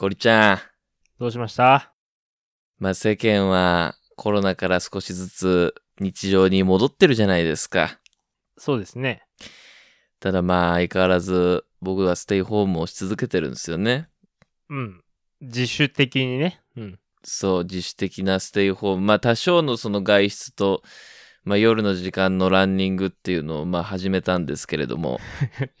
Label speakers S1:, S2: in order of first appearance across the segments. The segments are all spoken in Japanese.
S1: ゴリちゃん。
S2: どうしました？
S1: まあ、世間はコロナから少しずつ日常に戻ってるじゃないですか。
S2: そうですね。
S1: ただまあ、相変わらず僕はステイホームをし続けてるんですよね。
S2: うん。自主的にね。うん。
S1: そう、自主的なステイホーム。まあ、多少のその外出と、まあ、夜の時間のランニングっていうのをまあ始めたんですけれども。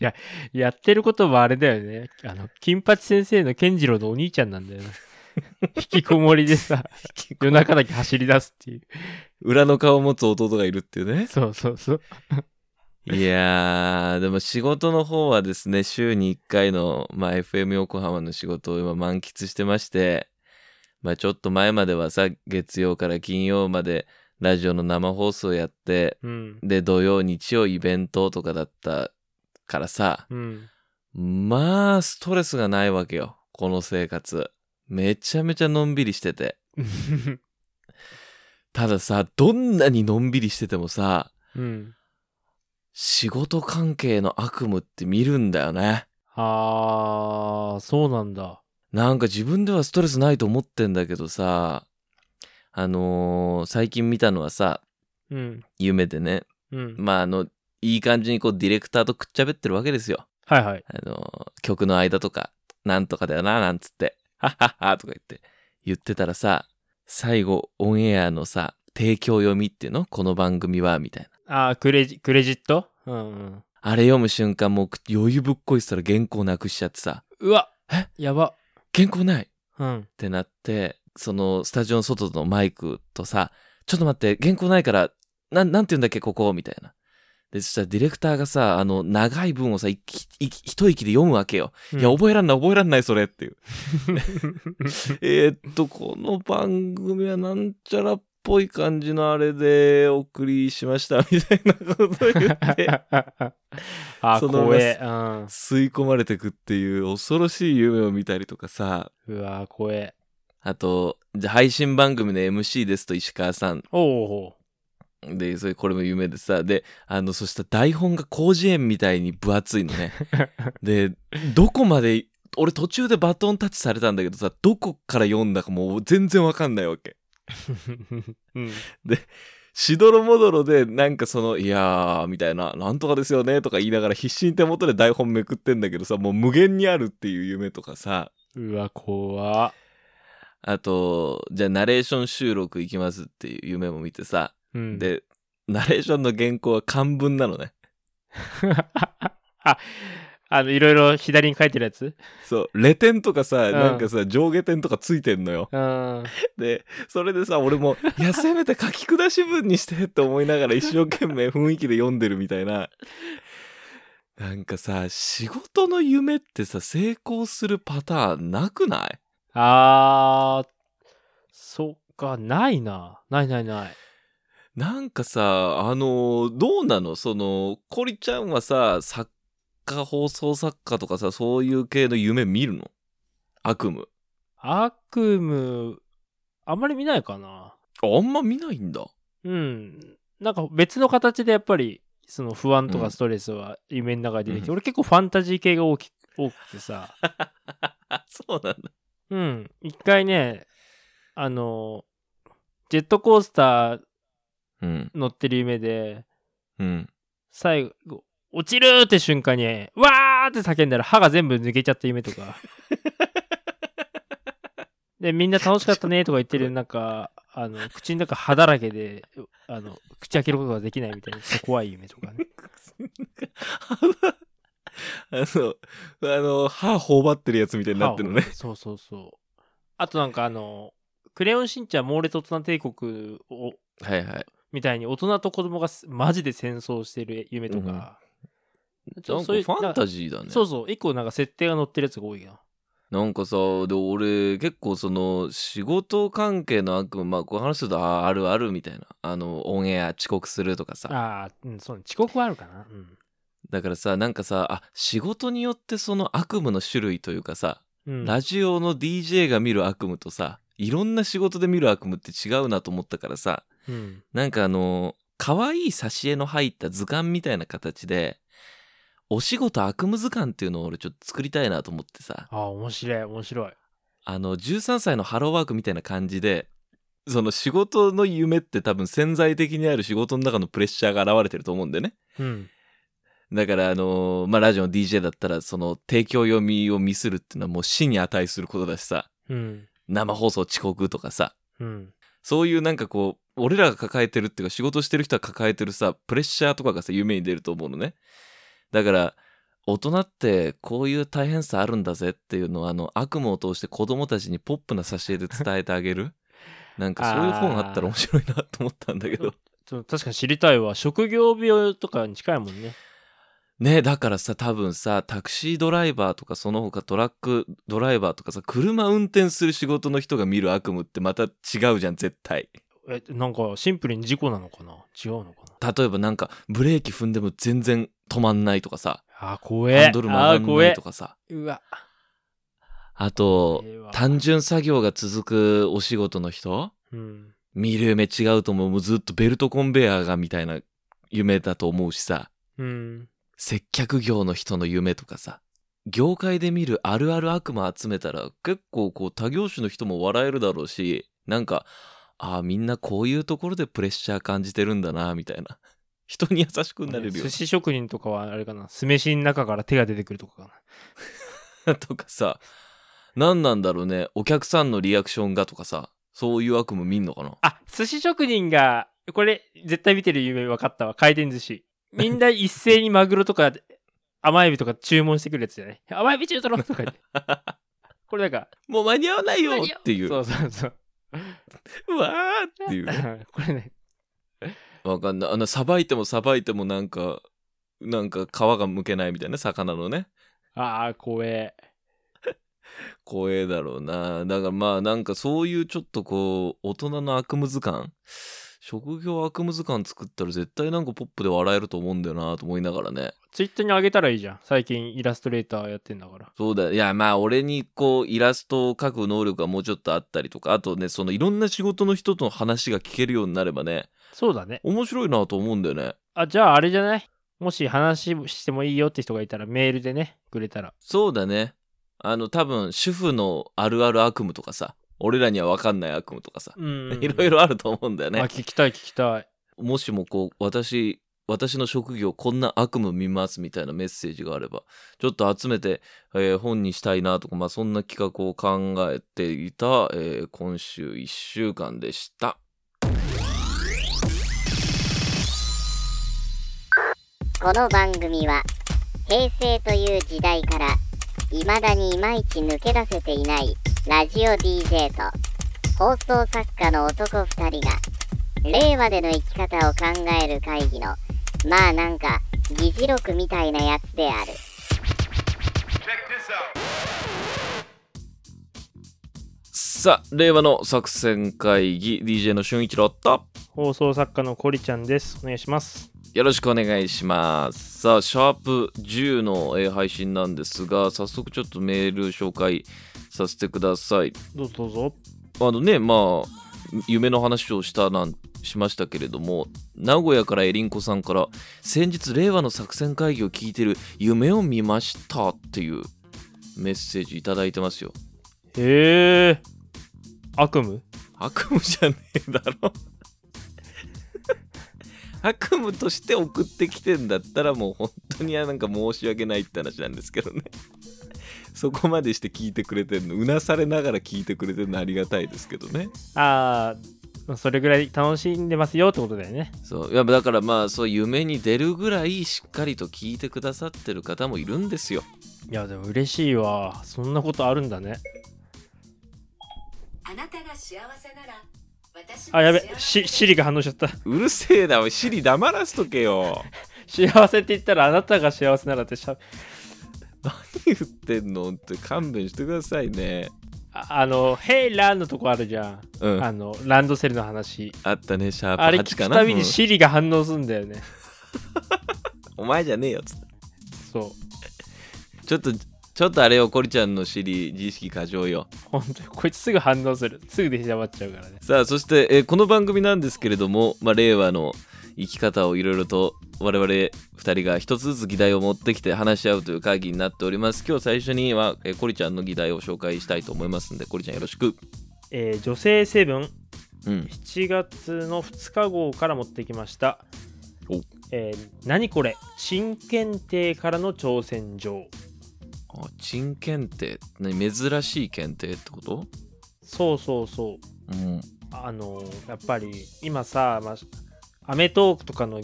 S2: やってることはあれだよね。あの、金八先生の健次郎のお兄ちゃんなんだよな。引きこもりでさ、夜中だけ走り出すっていう。
S1: 裏の顔を持つ弟がいるっていうね。
S2: そうそうそう。
S1: いやー、でも仕事の方はですね、週に1回の、まあ、FM 横浜の仕事を今満喫してまして、まあ、ちょっと前まではさ、月曜から金曜までラジオの生放送やって、
S2: うん。
S1: で、土曜、日曜イベントとかだったからさ、
S2: うん。
S1: まあ、ストレスがないわけよ。この生活。めちゃめちゃのんびりしてて。たださ、どんなにのんびりしててもさ、
S2: うん。
S1: 仕事関係の悪夢って見るんだよね。
S2: あー、そうなんだ。
S1: なんか自分ではストレスないと思ってんだけどさ、あのー最近見たのはさ、
S2: うん。
S1: 夢でね、
S2: うん。
S1: まああの、いい感じにこうディレクターとくっちゃべってるわけですよ。
S2: はいはい。
S1: あのー曲の間とか、なんとかだよな、なんつって、はっはっはとか言って、言ってたらさ、最後オンエアのさ、提供読みっていうの？この番組は、みたいな。
S2: あー、クレジ、クレジット？うんうん。
S1: あれ読む瞬間もう余裕ぶっこいてたら原稿なくしちゃってさ、
S2: うわ
S1: え？
S2: やば。
S1: 原稿ない？
S2: うん。
S1: ってなって、そのスタジオの外のマイクとさ、ちょっと待って、原稿ないから、なん、なんて言うんだっけ、ここみたいな。で、そしたらディレクターがさ、あの、長い文をさ、一息で読むわけよ。いや、覚えらんない、覚えらんない、それっていう。えーっと、この番組はなんちゃらっぽい感じのあれでお送りしました、みたいなことを言って、
S2: あ、
S1: その
S2: 怖え。
S1: 吸い込まれてくっていう恐ろしい夢を見たりとかさ、
S2: うん。うわ怖え。
S1: あと、じゃあ配信番組の MC ですと石川さん。
S2: おお
S1: で、それこれも夢でさ、で、あの、そしたら台本が広辞苑みたいに分厚いのね。で、どこまで、俺途中でバトンタッチされたんだけどさ、どこから読んだかもう全然わかんないわけ。
S2: うん。
S1: しどろもどろで、なんかその、いやー、みたいな、なんとかですよね、とか言いながら必死に手元で台本めくってんだけどさ、もう無限にあるっていう夢とかさ、
S2: うわ、怖
S1: あと、じゃあナレーション収録行きますっていう夢も見てさ、
S2: うん。
S1: で、ナレーションの原稿は漢文なのね。
S2: あ、あの、いろいろ左に書いてるやつ？
S1: そう、レ点とかさ、
S2: ん
S1: なんかさ、上下点とかついてんのよ。
S2: うん。
S1: で、それでさ、俺も、いや、せめて書き下し文にしてって思いながら一生懸命雰囲気で読んでるみたいな。なんかさ、仕事の夢ってさ、成功するパターンなくない？
S2: あー、そっか、ないな。ないないない。
S1: なんかさ、あの、どうなの？その、コリちゃんはさ、作家、放送作家とかさ、そういう系の夢見るの？悪夢。
S2: 悪夢、あんまり見ないかな。
S1: あんま見ないんだ。
S2: うん。なんか別の形でやっぱり、その不安と
S1: うん
S2: かストレスは夢の中で出てきて、
S1: うん
S2: 俺結構ファンタジー系が大き多くてさ。
S1: あ、そうなんだ。
S2: うん。一回ね、あの、ジェットコースター
S1: うん。
S2: 乗ってる夢で、
S1: うん。
S2: 最後、落ちるって瞬間に、わーって叫んだら歯が全部抜けちゃった夢とか。で、みんな楽しかったねとか言ってる中、あの、口の中歯だらけで、あの、口開けることができないみたいな怖い夢とかね。
S1: あの、あの、歯頬張ってるやつみたいになってるのね。
S2: そうそうそう。あとなんかあの、クレヨンしんちゃん猛烈大人帝国を、
S1: はいはい。
S2: みたいに大人と子供がすマジで戦争してる夢とか。ちょ
S1: なんか
S2: そういう
S1: ファンタジーだね。
S2: そうそう、一個なんか設定が載ってるやつが多いな。
S1: なんかさ、で、俺、結構その、仕事関係の悪夢、まあ、こう話すると、ああ、あるあるみたいな。あの、オンエア遅刻するとかさ。
S2: ああ、うん、そうね、遅刻はあるかな。うん。
S1: だからさ、なんかさ、あ、仕事によってその悪夢の種類というかさ、
S2: うん、
S1: ラジオの DJ が見る悪夢とさ、いろんな仕事で見る悪夢って違うなと思ったからさ、
S2: うん。
S1: なんかあの、可愛い挿絵の入った図鑑みたいな形で、お仕事悪夢図鑑っていうのを俺ちょっと作りたいなと思ってさ。
S2: ああ、面白い、面白い。
S1: あの13歳のハローワークみたいな感じでその仕事の夢って多分潜在的にある仕事の中のプレッシャーが現れてると思うんでね
S2: うん。
S1: だからあのまあラジオの DJ だったらその提供読みをミスるっていうのはもう死に値することだしさ
S2: うん。
S1: 生放送遅刻とかさ
S2: うん。
S1: そういうなんかこう俺らが抱えてるっていうか仕事してる人が抱えてるさプレッシャーとかがさ夢に出ると思うのねだから大人ってこういう大変さあるんだぜっていうのをあの悪夢を通して子供たちにポップな挿絵で伝えてあげる なんかそういう本あったら面白いなと思ったんだけど
S2: 確かに知りたいわ。職業病とかに近いもんね。
S1: ねだからさ多分さタクシードライバーとかその他トラックドライバーとかさ車運転する仕事の人が見る悪夢ってまた違うじゃん絶対。
S2: え、なんかシンプルに事故なのかな？違うのかな？
S1: 例えばなんかブレーキ踏んでも全然止まんないとかさ。
S2: あー、怖え。
S1: ハンドル曲がんないとかさ。
S2: うわ。
S1: あと単純作業が続くお仕事の人？
S2: うん。
S1: 見る夢違うと思う。もうずっとベルトコンベヤーがみたいな夢だと思うしさ。
S2: うん。
S1: 接客業の人の夢とかさ業界で見るあるある悪魔集めたら結構こう他業種の人も笑えるだろうしなんかああみんなこういうところでプレッシャー感じてるんだなみたいな人に優しくなれるよ
S2: 寿司職人とかはあれかな？酢飯の中から手が出てくるとかかな。
S1: とかさ何なんだろうねお客さんのリアクションがとかさそういう悪夢見んのかな？
S2: あ、寿司職人が、これ絶対見てる夢分かったわ。回転寿司。みんな一斉にマグロとか甘エビとか注文してくるやつじゃない？甘エビ中トロとか言って。これなんか、
S1: もう間に合わないよっていう
S2: そうそうそう。
S1: うわーっていう
S2: これね。
S1: わかんないあのさばいてもさばいてもなんかなんか皮がむけないみたいな魚のね
S2: ああ、怖え。
S1: 怖えだろうなだからまあなんかそういうちょっとこう大人の悪夢図鑑職業悪夢図鑑作ったら絶対なんかポップで笑えると思うんだよなと思いながらね
S2: ツイッターにあげたらいいじゃん。最近イラストレーターやってんだから。
S1: そうだよいやまあ俺にこうイラストを描く能力がもうちょっとあったりとかあとねそのいろんな仕事の人との話が聞けるようになればね
S2: そうだね。
S1: 面白いなと思うんだよね
S2: あ、じゃああれじゃない？もし話してもいいよって人がいたらメールでね、くれたら。
S1: そうだねあの多分主婦のあるある悪夢とかさ俺らには分かんない悪夢とかさ
S2: うん。
S1: いろいろあると思うんだよね
S2: あ、聞きたい聞きたい。
S1: もしもこう私私の職業こんな悪夢見ますみたいなメッセージがあればちょっと集めて、えー本にしたいなとか、まあ、そんな企画を考えていた、えー今週1週間でした
S3: この番組は平成という時代から未だにいまいち抜け出せていないラジオ DJ と放送作家の男2人が令和での生き方を考える会議のまあなんか議事録みたいなやつである。
S1: さあ令和の作戦会議 DJ の俊一郎と
S2: 放送作家のコリちゃんです。お願いします。
S1: よろしくお願いします。さあ、シャープ10の、えー配信なんですが、早速ちょっとメール紹介させてください。
S2: どうぞどうぞ。
S1: あのね、まあ、夢の話をしたなんしましたけれども、名古屋からエリンコさんから、先日、令和の作戦会議を聞いてる夢を見ましたっていうメッセージいただいてますよ。
S2: へえ。悪夢？
S1: 悪夢じゃねえだろ。悪夢として送ってきてんだったらもう本当になんか申し訳ないって話なんですけどね。そこまでして聞いてくれてるの、うなされながら聞いてくれてるのありがたいですけどね。
S2: ああ、それぐらい楽しんでますよってことだよね。
S1: そう。いやだからまあそう夢に出るぐらいしっかりと聞いてくださってる方もいるんですよ。
S2: いや、でも嬉しいわ。そんなことあるんだね。
S4: あなたが幸せなら
S2: あ、やべ、シリが反応しちゃった。
S1: うるせえな、おい、シリ黙らすとけよ。
S2: 幸せって言ったらあなたが幸せならってしゃ
S1: 何言ってんの？って勘弁してくださいね。
S2: ああの、ヘイランのとこあるじゃん。
S1: うん。
S2: あの、ランドセルの話。
S1: あったね、シャープ
S2: あれ聞
S1: 8かな。
S2: くたびに
S1: うん
S2: シリが反応するんだよね。
S1: お前じゃねえよっつって。
S2: そう。
S1: ちょっと、ちょっとあれよ、コリちゃんのシリ、自意識過剰よ。
S2: 本当にこいつすぐ反応する。すぐ出しゃばっちゃうからね。
S1: さあ、そして、えーこの番組なんですけれども、まあ、令和の生き方をいろいろと我々2人が一つずつ議題を持ってきて話し合うという会議になっております。今日最初には、えーコリちゃんの議題を紹介したいと思いますんで、コリちゃんよろしく。
S2: えー女性セブン
S1: うん。
S2: 7月の2日号から持ってきました
S1: お。
S2: えー何これ新検定からの挑戦状。
S1: あ、珍検定。何珍しい検定ってこと？
S2: そうそうそう。
S1: うん。
S2: あのやっぱり今さ、まあ、アメトークとかの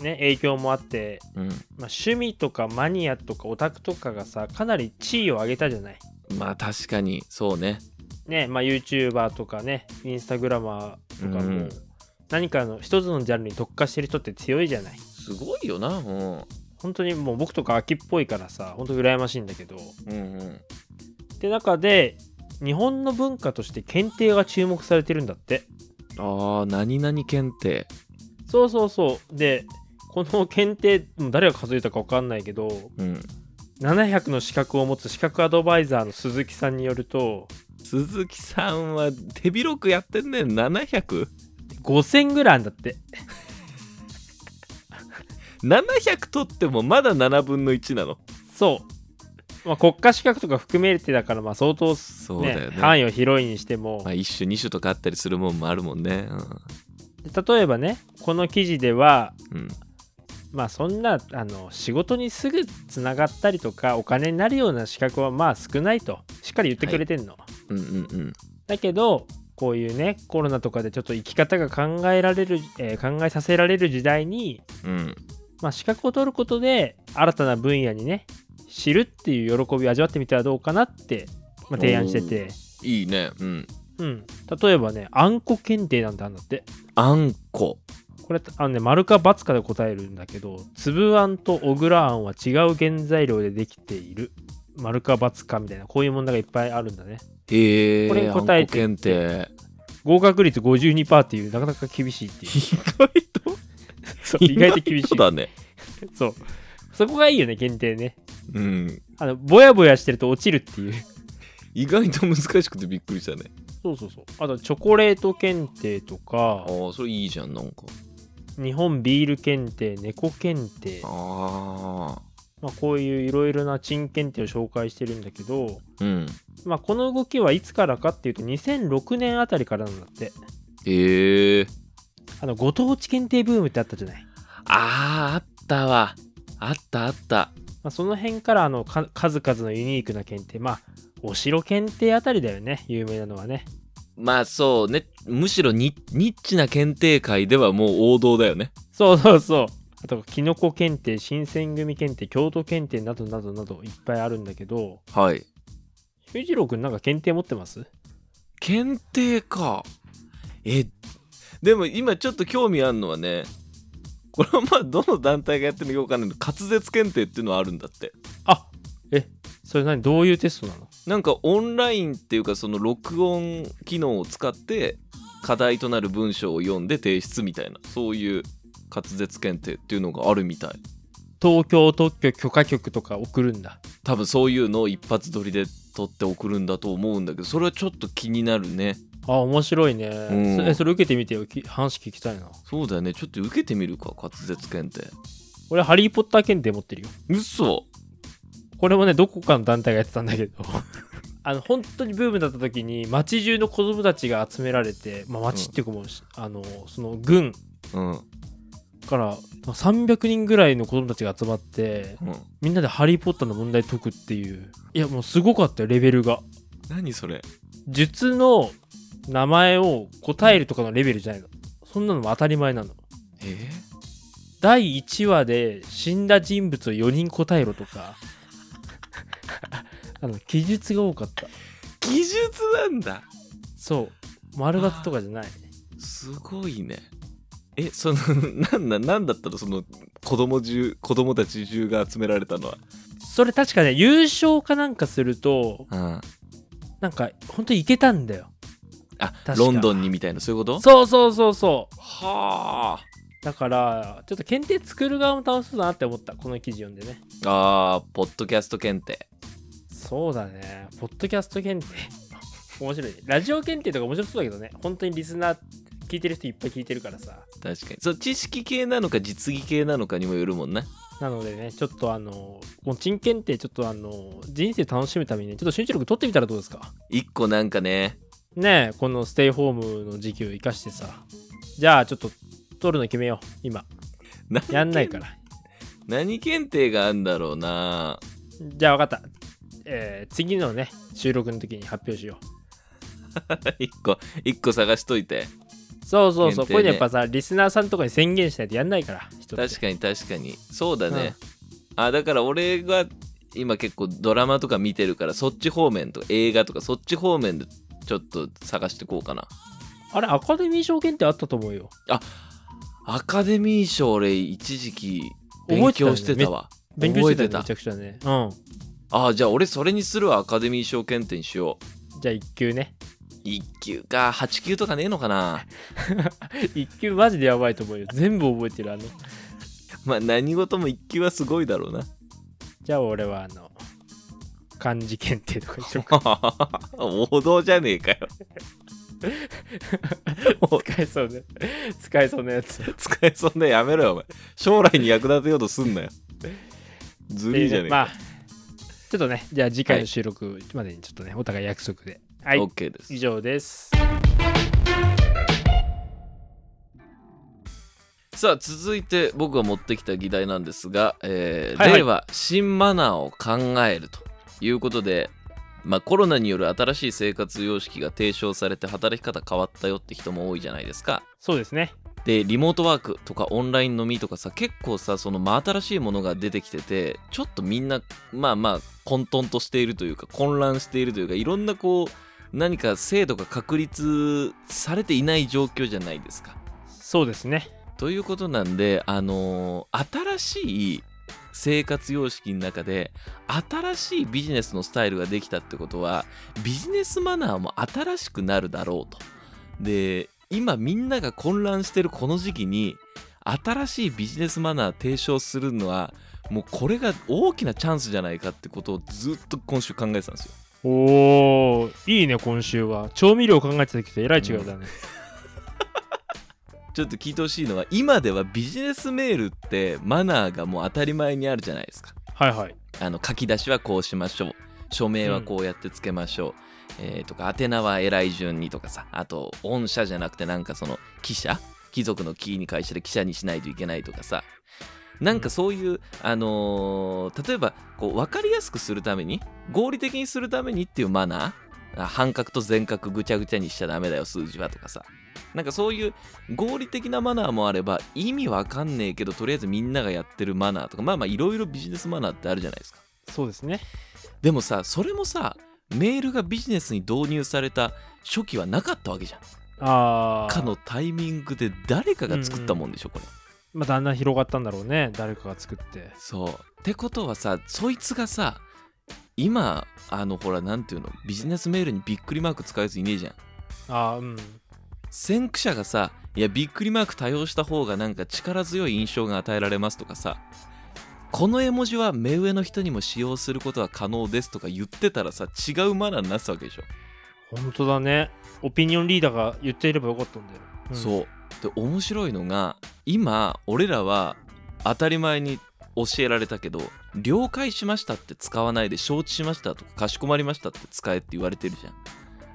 S2: ね影響もあって、
S1: うん。
S2: まあ、趣味とかマニアとかオタクとかがさかなり地位を上げたじゃない？
S1: まあ確かに、そうね。
S2: ねまあ YouTuber とかねインスタグラマーとかも、
S1: うん
S2: 何かの一つのジャンルに特化してる人って強いじゃない？
S1: すごいよな。うん。
S2: 本当にもう僕とか秋っぽいからさ本当羨ましいんだけど
S1: うんうん。
S2: って中で日本の文化として検定が注目されてるんだって
S1: ああ、何々検定。
S2: そうそうそうでこの検定誰が数えたか分かんないけど
S1: うん。
S2: 700の資格を持つ資格アドバイザーの鈴木さんによると
S1: 鈴木さんは手広くやってんねん。700?700
S2: 5000ぐらいあんだって
S1: 取ってもまだ7分の1なの？
S2: そう、まあ、国家資格とか含めてだからまあ相当、ね
S1: そうだよね。
S2: 範囲を広いにしても、
S1: まあ、一種二種とかあったりするもんもあるもんね。
S2: 例えばねこの記事では
S1: うん。うん、
S2: まあそんなあの仕事にすぐつながったりとかお金になるような資格はまあ少ないとしっかり言ってくれてんの、
S1: うんうんうん。
S2: だけどこういうねコロナとかでちょっと生き方が考えられる、えー考えさせられる時代に、
S1: うん。
S2: まあ、資格を取ることで新たな分野にね知るっていう喜びを味わってみてはどうかなって、まあ、提案してて、
S1: いいね。うん。
S2: うん、例えばねあんこ検定なんてあんだって
S1: あんこ。
S2: これあのね丸か×かで答えるんだけど粒あんと小倉あんは違う原材料でできている丸か×かみたいなこういう問題がいっぱいあるんだね
S1: へえ。
S2: これに答えて。合格率52%っていうなかなか厳しいっていう
S1: 意外と
S2: そう意外と厳しい
S1: そうだね。
S2: そうそこがいいよね検定ね
S1: うん。
S2: あのぼやぼやしてると落ちるっていう
S1: 意外と難しくてびっくりしたね。
S2: そうそうそうあとチョコレート検定とか
S1: ああ、それいいじゃん、なんか。
S2: 日本ビール検定猫検定
S1: ああ。
S2: まあ、こういういろいろな珍検定を紹介してるんだけど、
S1: うん。
S2: まあ、この動きはいつからかっていうと2006年あたりからなんだって
S1: へえ。
S2: あのご当地検定ブームってあったじゃない、
S1: ああ、あったわ。あったあった。
S2: まあ、その辺からあのか数々のユニークな検定まあお城検定あたりだよね有名なのはね
S1: まあそうね。むしろニニッチな検定会ではもう王道だよね。
S2: そうそうそうあとキノコ検定新選組検定京都検定などなどなどいっぱいあるんだけど
S1: はい。
S2: 裕次郎くんなんか検定持ってます？
S1: 検定か。え、でも今ちょっと興味あるのはね、これはまあどの団体がやってるのかわかんないけど、滑舌検定っていうのはあるんだって。
S2: あえそれ何？どういうテストなの？
S1: なんかオンラインっていうかその録音機能を使って課題となる文章を読んで提出みたいなそういう滑舌検定っていうのがあるみたい。
S2: 東京特許許可局とか送るんだ。
S1: 多分そういうのを一発撮りで撮って送るんだと思うんだけどそれはちょっと気になるね
S2: あ面白いね、
S1: うん。
S2: それ受けてみてよ。き話聞きたいな。
S1: そうだよね。ちょっと受けてみるか？滑舌検定。
S2: 俺ハリー・ポッター検定持ってるよ。
S1: 嘘。
S2: これもねどこかの団体がやってたんだけど。あの本当にブームだった時に町中の子供たちが集められて、まあ、町っていうかもう、あのその軍。
S1: うん。うん
S2: から300人ぐらいの子供たちが集まってみんなでハリー・ポッターの問題解くっていう。いやもうすごかったよレベルが。
S1: 何それ？
S2: 術の名前を答えるとかのレベルじゃないの。そんなのも当たり前なの。
S1: え？
S2: 第1話で死んだ人物を4人答えろとか。あの記述が多かった。
S1: 技術なんだ。
S2: そう。丸抜とかじゃない。
S1: すごいね。えその なんだなんだったの？その子供中子供たち中が集められたのは。
S2: それ確かね優勝かなんかすると
S1: うん。
S2: なんか本当にいけたんだよ
S1: あ
S2: か。
S1: ロンドンにみたいなそういうこと？
S2: そうそうそうそう。
S1: は
S2: だからちょっと検定作る側も楽しそうだなって思ったこの記事読んでね。
S1: ああーポッドキャスト検定。
S2: そうだね。ポッドキャスト検定。面白いね。ラジオ検定とか面白そうだけどね。本当にリスナー聞いてる人いっぱい聞いてるからさ。
S1: 確かに。そう知識系なのか実技系なのかにもよるもんな
S2: なのでねちょっとあのもう珍検定ちょっとあの人生楽しむためにねちょっと集中力取ってみたらどうですか？
S1: 一個なんかね
S2: ねえこのステイホームの時期を生かしてさ。じゃあちょっと取るの決めよう今。
S1: 何
S2: やんないから。
S1: 何検定があんだろうな。
S2: じゃあ分かった。えー次のね収録の時に発表しよ
S1: 一個一個探しといて。
S2: うそうそう。そう、
S1: ね。
S2: これやっぱさリスナーさんとかに宣言しないとやんないから
S1: 確かに確かに。そうだね、あだから俺が今結構ドラマとか見てるからそっち方面とか映画とかそっち方面でちょっと探してこうかな。
S2: あれアカデミー賞検定あったと思うよ。
S1: アカデミー賞俺一時期勉強してたわ。
S2: 勉強してためちゃくちゃね。うん。
S1: あじゃあ俺それにするわアカデミー賞検定にしよう。
S2: じゃあ1級ね。
S1: 1級か。8級とかねえのかな。
S2: 1級マジでやばいと思うよ。全部覚えてるあの。
S1: まあ何事も1級はすごいだろうな。
S2: じゃあ俺はあの漢字検定とかにしようか。
S1: 王道じゃねえかよ
S2: 使えそうね。使えそうなやつ。
S1: 使えそうね。やめろよお前。将来に役立てようとすんなよ。ずるいじゃねえか、
S2: まあちょっとねじゃあ次回の収録までにちょっとね、お互い約束で。はい。
S1: OK です。
S2: 以上です。
S1: さあ続いて僕が持ってきた議題なんですが、えー
S2: はいはい。
S1: 令和新マナーを考えるということで、まあ、コロナによる新しい生活様式が提唱されて働き方変わったよって人も多いじゃないですか。
S2: そうですね
S1: でリモートワークとかオンライン飲みとかさ結構さその真新しいものが出てきててちょっとみんなまあまあ混沌としているというか混乱しているというかいろんなこう何か制度が確立されていない状況じゃないですか。
S2: そうですね
S1: ということなんで、あのー新しい生活様式の中で新しいビジネスのスタイルができたってことはビジネスマナーも新しくなるだろうと。で今みんなが混乱してるこの時期に新しいビジネスマナー提唱するのはもうこれが大きなチャンスじゃないかってことをずっと今週考えてたんですよ。
S2: おーいいね今週は調味料考えてた時とえらい違いだね、
S1: ちょっと聞いてほしいのは今ではビジネスメールってマナーがもう当たり前にあるじゃないですか。
S2: はいはい。
S1: あの書き出しはこうしましょう。署名はこうやってつけましょう、えーとか宛名は偉い順にとかさ。あと御社じゃなくてなんかその記者？貴族のキーに会社で記者にしないといけないとかさ。なんかそういう、あのー例えばこう分かりやすくするために合理的にするためにっていうマナー？あ半角と全角ぐちゃぐちゃにしちゃダメだよ数字はとかさなんかそういう合理的なマナーもあれば意味わかんねえけどとりあえずみんながやってるマナーとかまあまあいろいろビジネスマナーってあるじゃないですか。
S2: そうですね。
S1: でもさそれもさメールがビジネスに導入された初期はなかったわけじゃん。
S2: ああ
S1: かのタイミングで誰かが作ったもんでしょ、これ。
S2: まあだんだん広がったんだろうね誰かが作って。
S1: そう。ってことはさそいつがさ今あのほらなんていうのビジネスメールにびっくりマーク使うやついねえじゃん。
S2: ああうん
S1: 先駆者がさいやびっくりマーク多用した方がなんか力強い印象が与えられますとかさこの絵文字は目上の人にも使用することは可能ですとか言ってたらさ違うマナーになってたわけでしょ、
S2: 本当だね。オピニオンリーダーが言っていればよかったんだよ、うん。
S1: そう。で面白いのが今俺らは当たり前に教えられたけど了解しましたって使わないで承知しましたとかかしこまりましたって使えって言われてるじゃ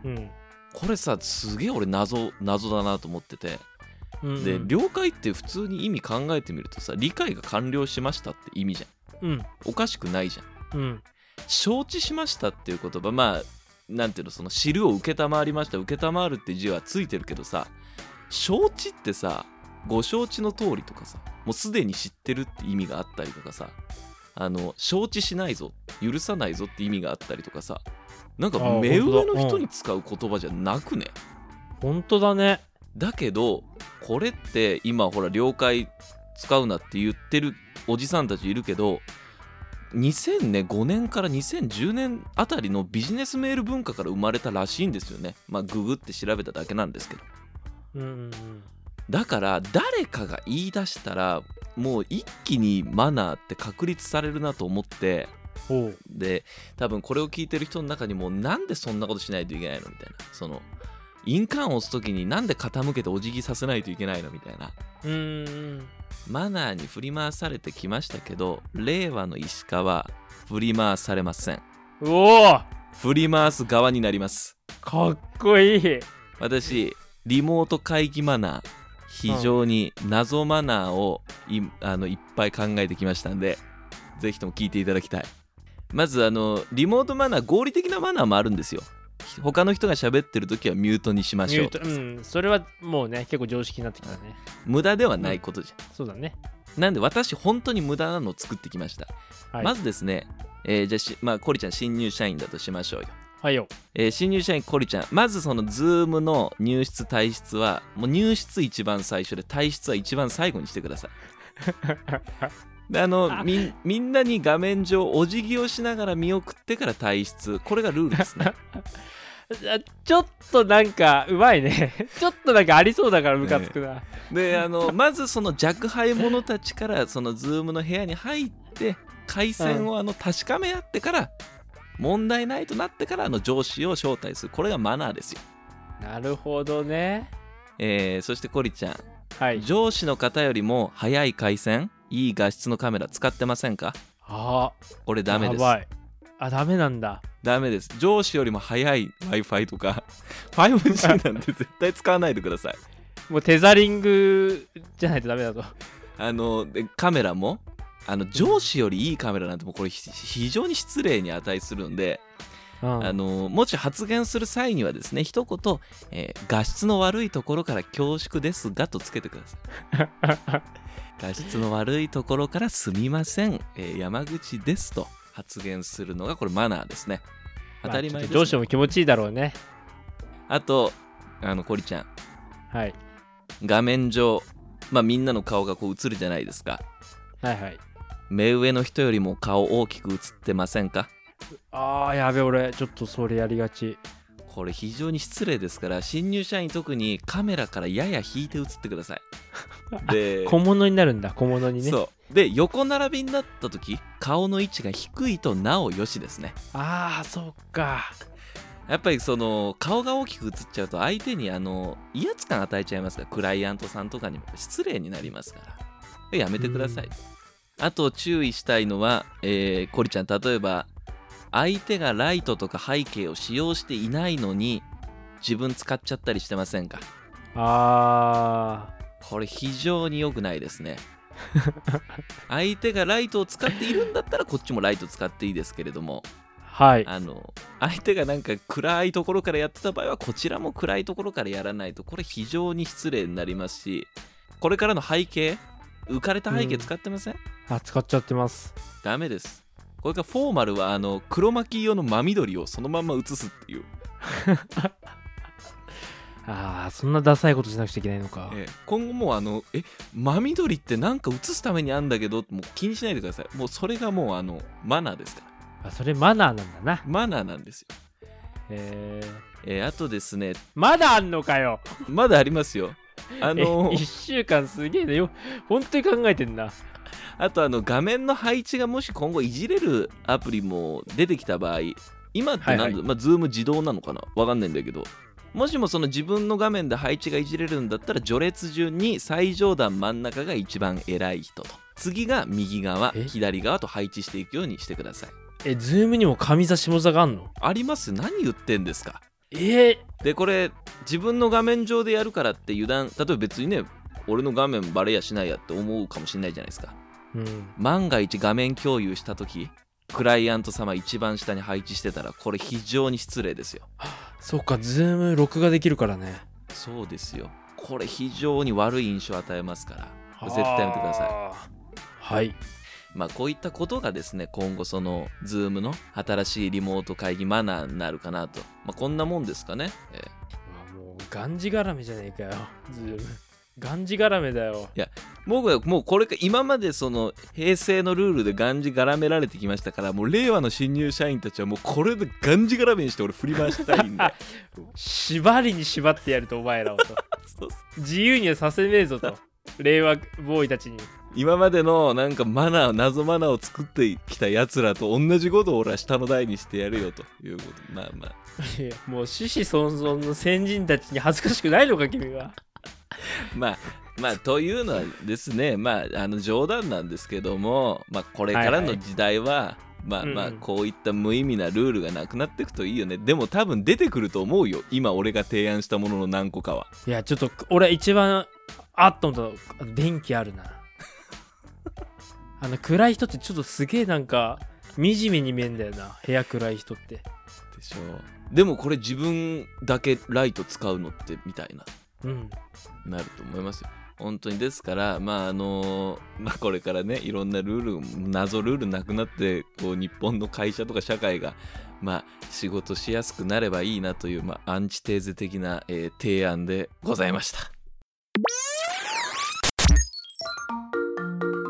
S1: ん。
S2: うん
S1: これさすげえ俺謎謎だなと思ってて。
S2: うん
S1: で了解って普通に意味考えてみるとさ理解が完了しましたって意味じゃん。
S2: うん。
S1: おかしくないじゃん。
S2: うん。
S1: 承知しましたっていう言葉まあなんていうのその知るを承りました承るって字はついてるけどさ承知ってさご承知の通りとかさもうすでに知ってるって意味があったりとかさあの承知しないぞ許さないぞって意味があったりとかさなんか目上の人に使う言葉じゃなくね？
S2: 本当だね。
S1: だけどこれって今ほら了解使うなって言ってるおじさんたちいるけど2005年から2010年あたりのビジネスメール文化から生まれたらしいんですよね。まあググって調べただけなんですけど。
S2: うんうん。
S1: だから誰かが言い出したらもう一気にマナーって確立されるなと思ってで多分これを聞いてる人の中にもなんでそんなことしないといけないのみたいな。その印鑑を押す時になんで傾けてお辞儀させないといけないのみたいな。
S2: うーん。
S1: マナーに振り回されてきましたけど令和の石川振り回されません。
S2: うおー。
S1: 振り回す側になります。
S2: かっこいい。
S1: 私リモート会議マナー非常に謎マナーをいあのいっぱい考えてきましたんでぜひとも聞いていただきたいまずあのリモートマナー合理的なマナーもあるんですよ他の人が喋ってる時はミュートにしましょう
S2: ミュート、うん。それはもうね、結構常識になってきたね。
S1: 無駄ではないことじ
S2: そうだね。
S1: ゃんなんで私本当に無駄なのを作ってきました、
S2: はい。
S1: まずですね、えーじゃあしまあコリちゃん新入社員だとしましょうよ
S2: はいよ。
S1: えー新入社員コリちゃんまずそのズームの入室退出はもう入室一番最初で退出は一番最後にしてくださいで あのみんみんなに画面上お辞儀をしながら見送ってから退出。これがルールですね。
S2: あちょっとなんか、うまいね。ちょっとなんかありそうだからムカつくな。
S1: であのまずその若輩者たちからそのズームの部屋に入って回線をあの確かめ合ってから問題ないとなってからあの上司を招待する。これがマナーですよ、
S2: なるほどね。
S1: えーそしてコリちゃん。
S2: はい。
S1: 上司の方よりも早い回線いい画質のカメラ使ってませんか？
S2: あ
S1: これダメです。
S2: あ、ダメなんだ。
S1: ダメです。上司よりも早い Wi-Fi とか。5G なんて絶対使わないでください。
S2: もうテザリングじゃないとダメだと。
S1: あのでカメラもあの上司よりいいカメラなんてもうこれひ非常に失礼に値するんで、
S2: うん
S1: あのもし発言する際にはですね一言、えー画質の悪いところから恐縮ですがとつけてください。画質の悪いところからすみません、えー山口ですと発言するのがこれマナーですね。当たり前です、
S2: まあちょっと上司も気持ちいいだろうね。
S1: あとあのコリちゃん。
S2: はい。
S1: 画面上まあみんなの顔がこう映るじゃないですか。
S2: はいはい。
S1: 目上の人よりも顔大きく映ってませんか？
S2: あー、やべ、俺、ちょっとそれやりがち。
S1: これ非常に失礼ですから新入社員特にカメラからやや引いて映ってください。で
S2: 小物になるんだ、小物にね。
S1: そう。で横並びになった時顔の位置が低いとなおよしですね。
S2: あー、そっか。
S1: やっぱりその顔が大きく映っちゃうと相手にあの威圧感与えちゃいますからクライアントさんとかにも。失礼になりますから。やめてください、あと注意したいのは、えー、コリちゃん例えば相手がライトとか背景を使用していないのに自分使っちゃったりしてませんか？
S2: あ
S1: これ非常に良くないですね 相手がライトを使っているんだったらこっちもライト使っていいですけれども
S2: ー。はい。
S1: あの相手がなんか暗いところからやってた場合はこちらも暗いところからやらないとこれ非常に失礼になりますしこれからの背景浮かれた背景使ってません、
S2: あ、使っちゃってます。
S1: ダメですこれからフォーマルはあの黒巻き用の真緑をそのまんま映すっていう、
S2: あー、そんなダサいことしなくちゃいけないのか。
S1: ええ今後もうあのえ真緑ってなんか映すためにあんだけどもう気にしないでくださいもうそれがもうあのマナーですから
S2: あ、それマナーなんだな。
S1: マナーなんですよ、
S2: えー、
S1: えーあとですね
S2: まだあんのかよ。
S1: まだありますよあ
S2: あ
S1: の
S2: 1週間すげえなよ。本当に考えてんな。
S1: あとあの画面の配置がもし今後いじれるアプリも出てきた場合今って何だ、
S2: はいはい。
S1: まあ、 Zoom 自動なのかな？わかんないんだけど。もしもその自分の画面で配置がいじれるんだったら序列順に最上段真ん中が一番偉い人と。次が右側
S2: え？
S1: 左側と配置していくようにしてください。
S2: え、 Zoom にも上座下座があんの？
S1: あります。何言ってんですか？
S2: え？ー、
S1: でこれ自分の画面上でやるからって油断。例えば別にね俺の画面バレやしないやって思うかもしれないじゃないですか
S2: うん。
S1: 万が一画面共有した時クライアント様一番下に配置してたらこれ非常に失礼ですよ
S2: そっか、ズーム録画できるからね。
S1: そうですよこれ非常に悪い印象を与えますから絶対やめてください
S2: い。はい。
S1: まあこういったことがですね今後その Zoom の新しいリモート会議マナーになるかなとまあこんなもんですかね、えー
S2: うわもう、がんじがらめじゃねえかよ。Zoom。がんじがらめだよ。
S1: 僕はもうこれか今までその平成のルールでがんじがらめられてきましたからもう令和の新入社員たちはもうこれでがんじがらめにして俺振り回したいんで
S2: 縛りに縛ってやると、お前らをと。自由にはさせねえぞと。令和ボーイたちに。
S1: 今までのなんかマナー謎マナーを作ってきたやつらと同じことを俺は下の代にしてやるよということまあまあ
S2: いやもう獅子孫々の先人たちに恥ずかしくないのか、君は。
S1: まあまあというのはですねまああの冗談なんですけどもまあこれからの時代は、まあまあ
S2: うんうん
S1: こういった無意味なルールがなくなっていくといいよねでも多分出てくると思うよ今俺が提案したものの何個かはい
S2: や、ちょっと、俺一番、あっと思ったの電気あるな。あの、暗い人ってちょっとすげえなんか、惨めに見えんだよな。部屋暗い人って。
S1: でしょでもこれ自分だけライト使うのってみたいな
S2: うん。
S1: なると思いますよ本当に。ですからまああのまあこれからねいろんなルール謎ルールなくなってこう日本の会社とか社会がまあ仕事しやすくなればいいなという、まあ、アンチテーゼ的な、えー提案でございました。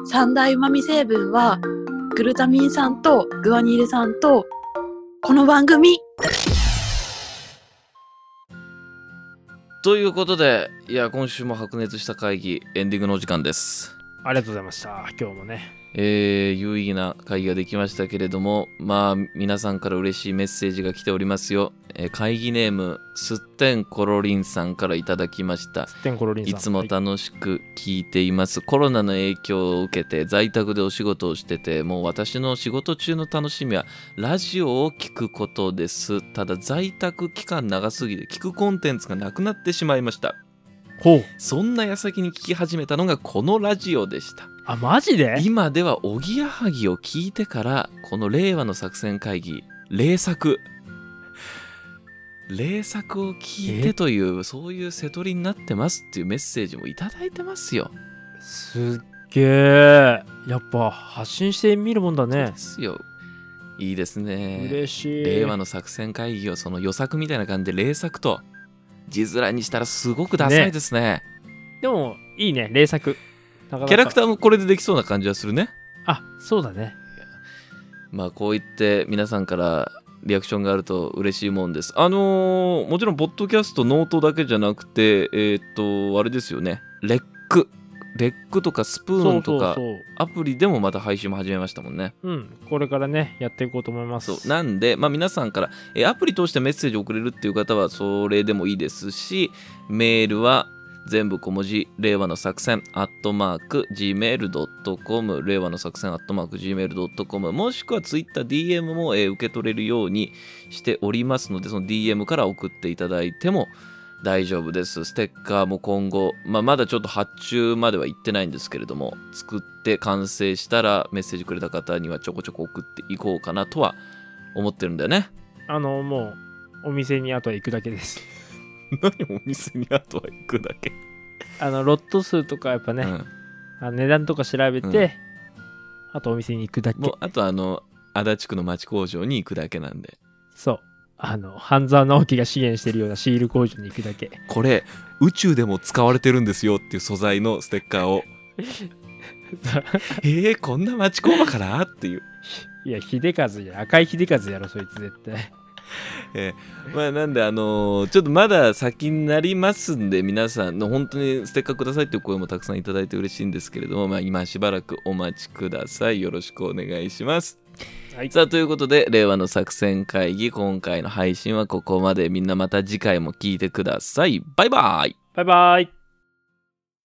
S5: 三大旨味成分はグルタミン酸とグアニル酸とこの番組
S1: ということでいや今週も白熱した会議エンディングのお時間です。
S2: ありがとうございました。今日もね。
S1: えー有意義な会議ができましたけれどもまあ皆さんから嬉しいメッセージが来ておりますよ、えー会議ネームすってんころりんさんからいただきました
S2: すってんころりんさん。
S1: いつも
S2: はい
S1: 楽しく聞いています、コロナの影響を受けて在宅でお仕事をしててもう私の仕事中の楽しみはラジオを聞くことですただ在宅期間長すぎて聞くコンテンツがなくなってしまいました。そんな矢先に聞き始めたのがこのラジオでした
S2: あ、マジで？
S1: 今ではおぎやはぎを聞いてからこの令和の作戦会議霊作霊作を聞いてというそういう瀬取りになってますっていうメッセージもいただいてますよ。
S2: すっげえ。やっぱ発信してみるもんだね
S1: で。すよ。いいですね。
S2: 嬉しい。
S1: 令和の作戦会議をその予作みたいな感じで霊作と字面にしたらすごくダサいですね。
S2: でも、いいね。霊作。なかなか
S1: キャラクターもこれでできそうな感じはするね。
S2: あ、そうだね。
S1: まあこう言って皆さんからリアクションがあると嬉しいもんです。あのーもちろんポッドキャストノートだけじゃなくてえーっとあれですよねレックレックとかスプーンとかアプリでもまた配信も始めましたもんね。
S2: そう。うん。これからね、やっていこうと思います。
S1: なんで、まあ、皆さんからえアプリ通してメッセージを送れるっていう方はそれでもいいですしメールは全部小文字令和の作戦アットマーク gmail.com 令和の作戦アットマーク gmail.com もしくは TwitterDM も、えー受け取れるようにしておりますのでその DM から送っていただいても大丈夫ですステッカーも今後、まあ、まだちょっと発注までは行ってないんですけれども作って完成したらメッセージくれた方にはちょこちょこ送っていこうかなとは思ってるんだよね
S2: あの、もう、お店にあとは行くだけです。
S1: 何お店にあとは行くだけ、
S2: あの、ロット数とかやっぱね、
S1: うん
S2: あ値段とか調べて、
S1: うん
S2: あとお店に行くだけ
S1: も。うあとあの足立区の町工場に行くだけなんで
S2: そう。あの、半沢直樹が支援してるようなシール工場に行くだけ。
S1: これ宇宙でも使われてるんですよっていう素材のステッカーを。えー、こんな町工場から？っていう。
S2: いや、秀和や、赤い秀和やろ、そいつ絶対。
S1: まあなんであのーちょっとまだ先になりますんで皆さんの本当にステッカーくださいっていう声もたくさんいただいて嬉しいんですけれどもまあ今しばらくお待ちください。よろしくお願いします
S2: はい。
S1: さあということで令和の作戦会議今回の配信はここまでみんなまた次回も聞いてくださいバイバイ
S2: バイバイ。